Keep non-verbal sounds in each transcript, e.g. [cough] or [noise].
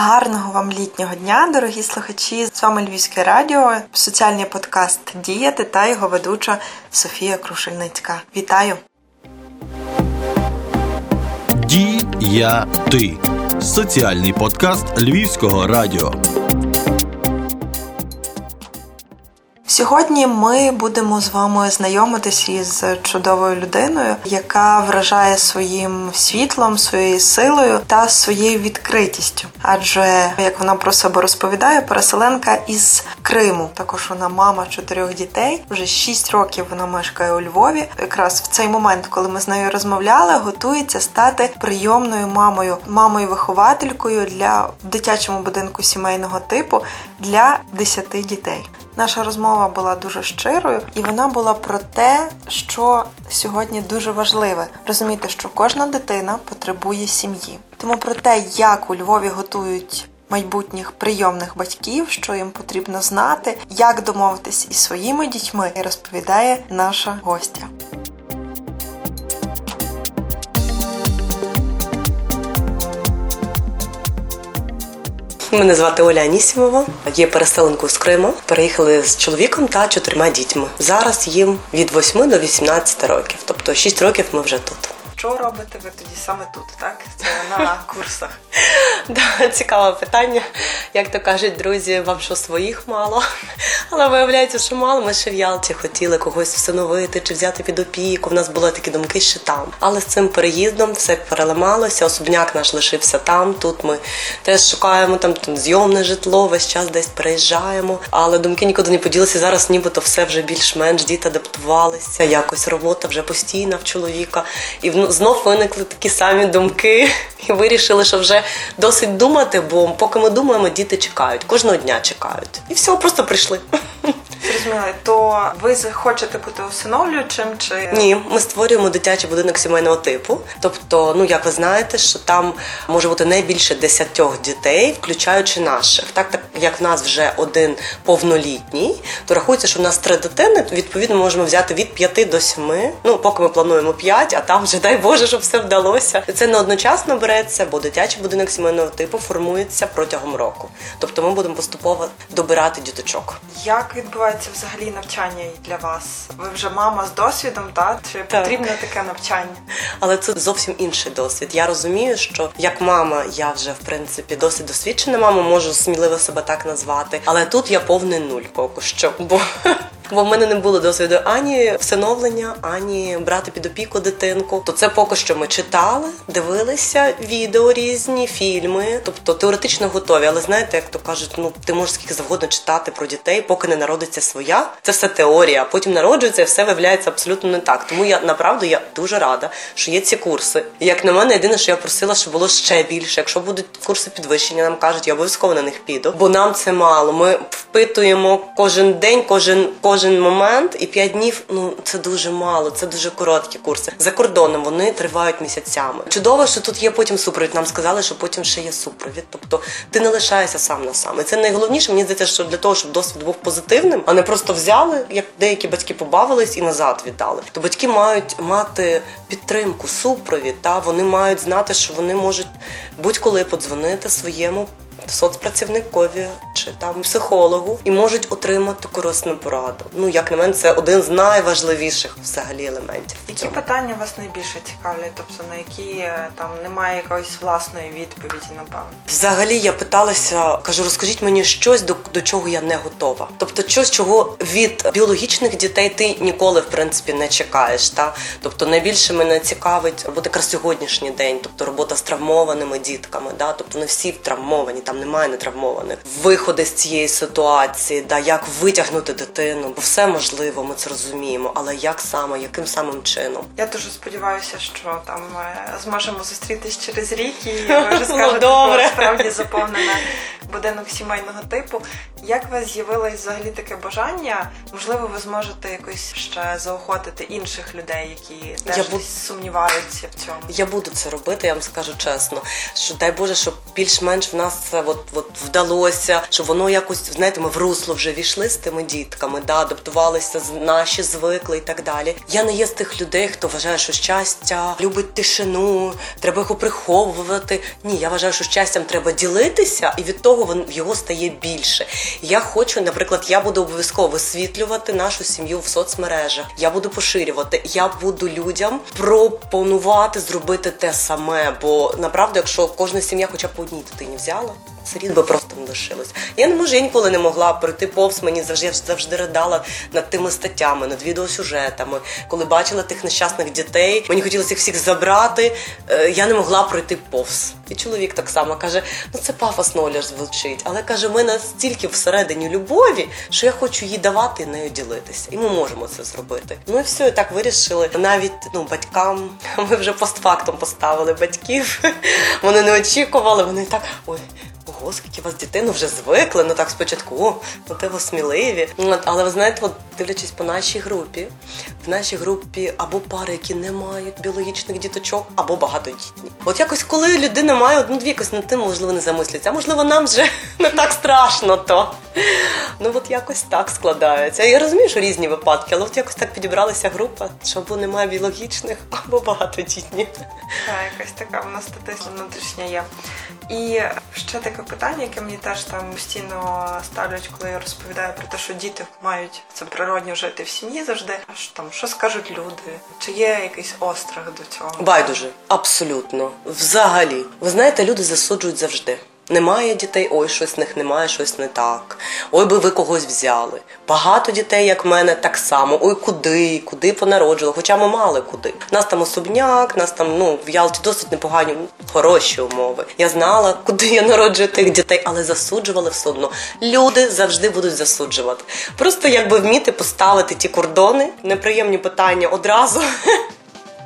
Гарного вам літнього дня, дорогі слухачі! З вами Львівське радіо, соціальний подкаст Діяти та його ведуча Софія Крушельницька. Вітаю! Діяти соціальний подкаст Львівського радіо. Сьогодні ми будемо з вами знайомитися із чудовою людиною, яка вражає своїм світлом, своєю силою та своєю відкритістю. Адже як вона про себе розповідає, переселенка із Криму. Також вона мама чотирьох дітей. Вже шість років вона мешкає у Львові. Якраз в цей момент, коли ми з нею розмовляли, готується стати прийомною мамою, мамою-вихователькою для дитячому будинку сімейного типу для десяти дітей. Наша розмова була дуже щирою, і вона була про те, що сьогодні дуже важливе розуміти, що кожна дитина потребує сім'ї. Тому про те, як у Львові готують майбутніх прийомних батьків, що їм потрібно знати, як домовитись із своїми дітьми, розповідає наша гостя. Мене звати Оля Анісімова, є переселенкою з Криму. Переїхали з чоловіком та чотирма дітьми. Зараз їм від 8 до 18 років, тобто 6 років ми вже тут. Що робите ви тоді саме тут, так? Це на [laughs] курсах. Да, Цікаве питання. Як то кажуть, друзі, вам що своїх мало. Але виявляється, що мало. Ми ще в Ялті хотіли когось встановити чи взяти під опіку. У нас були такі думки ще там. Але з цим переїздом все переламалося. Особняк наш лишився там. Тут ми теж шукаємо там, там зйомне житло, весь час десь переїжджаємо. Але думки нікуди не поділися. Зараз нібито все вже більш-менш діти адаптувалися. Якось робота вже постійна в чоловіка. І знов виникли такі самі думки, [laughs] і вирішили, що вже досить думати, бо поки ми думаємо, діти чекають, кожного дня чекають. І все, просто прийшли. Зрозуміли, то ви хочете бути усиновлюючим чи ні? Ми створюємо дитячий будинок сімейного типу. Тобто, ну як ви знаєте, що там може бути не більше десятьох дітей, включаючи наших. Так, так як в нас вже один повнолітній, то рахується, що в нас три дитини. Відповідно, ми можемо взяти від п'яти до семи. Ну поки ми плануємо п'ять, а там вже дай Боже, щоб все вдалося. Це не одночасно береться, бо дитячий будинок сімейного типу формується протягом року. Тобто, ми будемо поступово добирати діточок. Як відбувається взагалі навчання для вас? Ви вже мама з досвідом, та чи так. потрібно таке навчання? Але це зовсім інший досвід. Я розумію, що як мама, я вже в принципі досить досвідчена мама, можу сміливо себе так назвати. Але тут я повний нуль поки що. Бо Бо в мене не було досвіду ані всиновлення, ані брати під опіку дитинку. То це поки що ми читали, дивилися відео різні, фільми, тобто теоретично готові. Але знаєте, як то кажуть, ну ти можеш скільки завгодно читати про дітей, поки не народиться своя. Це все теорія. Потім народжується і все виявляється абсолютно не так. Тому я направду я дуже рада, що є ці курси. Як на мене, єдине, що я просила, щоб було ще більше. Якщо будуть курси підвищення, нам кажуть, я обов'язково на них піду, бо нам це мало. Ми впитуємо кожен день, кожен кожен кожен момент, і п'ять днів ну це дуже мало, це дуже короткі курси. За кордоном вони тривають місяцями. Чудово, що тут є потім супровід. Нам сказали, що потім ще є супровід. Тобто ти не лишаєшся сам на сам. І Це найголовніше. Мені здається, що для того, щоб досвід був позитивним, а не просто взяли, як деякі батьки побавились і назад віддали. То батьки мають мати підтримку, супровід. Та вони мають знати, що вони можуть будь-коли подзвонити своєму соцпрацівникові чи там психологу і можуть отримати корисну пораду. Ну як на мене, це один з найважливіших взагалі елементів. Які питання вас найбільше цікавлять? Тобто на які е, там немає якоїсь власної відповіді, напевно? Взагалі я питалася, кажу, розкажіть мені щось до, до чого я не готова. Тобто, щось, чого від біологічних дітей ти ніколи в принципі не чекаєш. Та тобто найбільше мене цікавить робота якраз сьогоднішній день, тобто робота з травмованими дітками. Да? Тобто не всі травмовані, там немає нетравмованих. Виходи з цієї ситуації, да як витягнути дитину, бо все можливо, ми це розуміємо. Але як саме, яким самим чином? Я дуже сподіваюся, що там ми зможемо зустрітись через рік і [laughs] ви вже скажете, добре. що справді заповнена будинок сімейного типу. Як у вас з'явилось взагалі таке бажання? Можливо, ви зможете якось ще заохотити інших людей, які теж я буд... сумніваються в цьому. Я буду це робити. Я вам скажу чесно, що дай Боже, щоб більш-менш в нас от, от вдалося, щоб воно якось знаєте, ми в русло вже війшли з тими дітками, да, адаптувалися з наші звикли і так далі. Я не є з тих людей, хто вважає, що щастя любить тишину, треба його приховувати. Ні, я вважаю, що щастям треба ділитися, і від того його стає більше. Я хочу, наприклад, я буду обов'язково висвітлювати нашу сім'ю в соцмережах. Я буду поширювати. Я буду людям пропонувати зробити те саме. Бо направду, якщо кожна сім'я, хоча б по одній дитині взяла сиріт би просто не лишилось. Я не можу, я ніколи не могла пройти повз мені завжди я завжди ридала над тими статтями, над відеосюжетами. Коли бачила тих нещасних дітей, мені хотілося їх всіх забрати. Е, я не могла пройти повз. І чоловік так само каже: ну це пафосно Оля звучить, але каже, ми настільки всередині любові, що я хочу їй давати і нею ділитися. І ми можемо це зробити. Ну і все, і так вирішили. Навіть ну батькам [laughs] ми вже постфактом поставили батьків. [laughs] Вони не очікували. Вони так ой. Ого, скільки у вас дітей, ну вже звикли, ну так спочатку, ну ти ви сміливі. Але ви знаєте, от дивлячись по нашій групі, нашій групі або пари, які не мають біологічних діточок, або багатодітні. От якось, коли людина має одну-дві, якось над тим, можливо, не замислюється, а можливо, нам вже [laughs] не так страшно то. Ну от якось так складається. Я розумію, що різні випадки, але от якось так підібралася група, що або немає біологічних, [laughs] або багатодітні. Так, якась така в нас статистика внутрішня є. І ще таке питання, яке мені теж там постійно ставлять, коли я розповідаю про те, що діти мають це природньо жити в сім'ї завжди. Аж там що скажуть люди? Чи є якийсь острах до цього? Байдуже, абсолютно. Взагалі, ви знаєте, люди засуджують завжди. Немає дітей, ой, щось в них немає, щось не так. Ой, би ви когось взяли. Багато дітей, як в мене, так само. Ой, куди, куди понароджували. Хоча ми мали куди. Нас там особняк, нас там ну в Ялті досить непогані, хороші умови. Я знала, куди я народжую тих дітей, але засуджували все одно. Люди завжди будуть засуджувати. Просто якби вміти поставити ті кордони, неприємні питання одразу [laughs]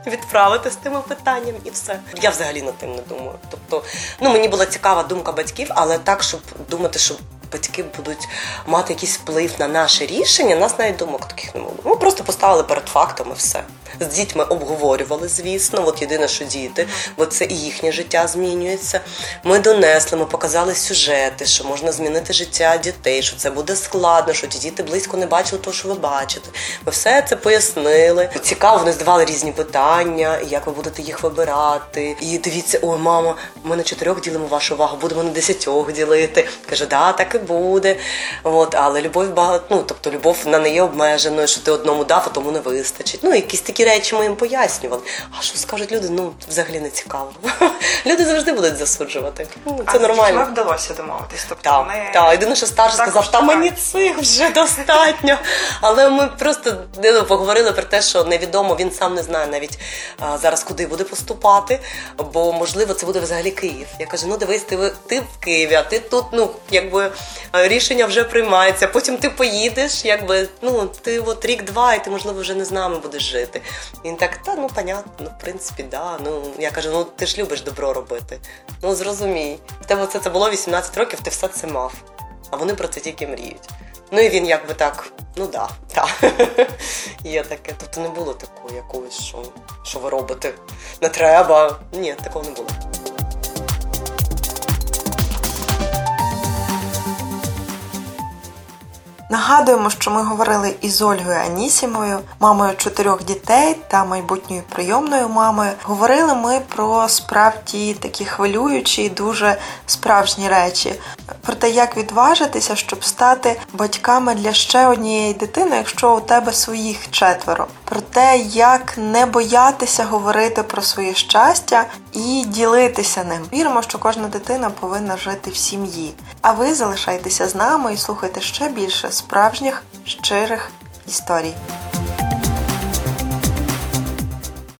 відправити з тими питанням і все. Я взагалі над тим не думаю. Тобто, ну мені була цікава думка батьків, але так, щоб думати, що батьки будуть мати якийсь вплив на наше рішення, нас навіть думок таких не було. Ми просто поставили перед фактом і все. З дітьми обговорювали, звісно. От єдине, що діти, бо це і їхнє життя змінюється. Ми донесли, ми показали сюжети, що можна змінити життя дітей, що це буде складно, що ті діти близько не бачили того, що ви бачите. Ми все це пояснили. Цікаво, вони здавали різні питання, як ви будете їх вибирати. І дивіться, ой, мама, ми на чотирьох ділимо вашу увагу, будемо на десятьох ділити. Каже, да, так і буде. От, але любов багато, ну тобто любов на не є обмеженою, що ти одному дав, а тому не вистачить. Ну, якісь такі речі ми їм пояснювали. А що скажуть люди? Ну взагалі не цікаво. [laughs] Люди завжди будуть засуджувати. Ну, Це а нормально. Ми вдалося домовитись. Тобто так, ми... так. Єдине, що старший сказав, та мені цих вже достатньо. Але ми просто ну, поговорили про те, що невідомо, він сам не знає навіть а, зараз, куди буде поступати, бо можливо це буде взагалі Київ. Я кажу, ну дивись, ти ти в Києві, а ти тут, ну якби рішення вже приймається. Потім ти поїдеш, якби ну ти от рік-два, і ти можливо вже не з нами будеш жити. Він так, та ну понятно, в принципі, да. Ну я кажу, ну ти ж любиш добро робити. Ну зрозумій. В тебе це, це було 18 років, ти все це мав. А вони про це тільки мріють. Ну і він якби так, ну да, так. [laughs] Є таке. Тобто не було такого якогось, що, що ви робите. Не треба. Ні, такого не було. Нагадуємо, що ми говорили із Ольгою Анісімою, мамою чотирьох дітей та майбутньою прийомною мамою. Говорили ми про справді такі хвилюючі дуже справжні речі. Про те, як відважитися, щоб стати батьками для ще однієї дитини, якщо у тебе своїх четверо. Про те, як не боятися говорити про своє щастя і ділитися ним. Віримо, що кожна дитина повинна жити в сім'ї. А ви залишайтеся з нами і слухайте ще більше справжніх щирих історій.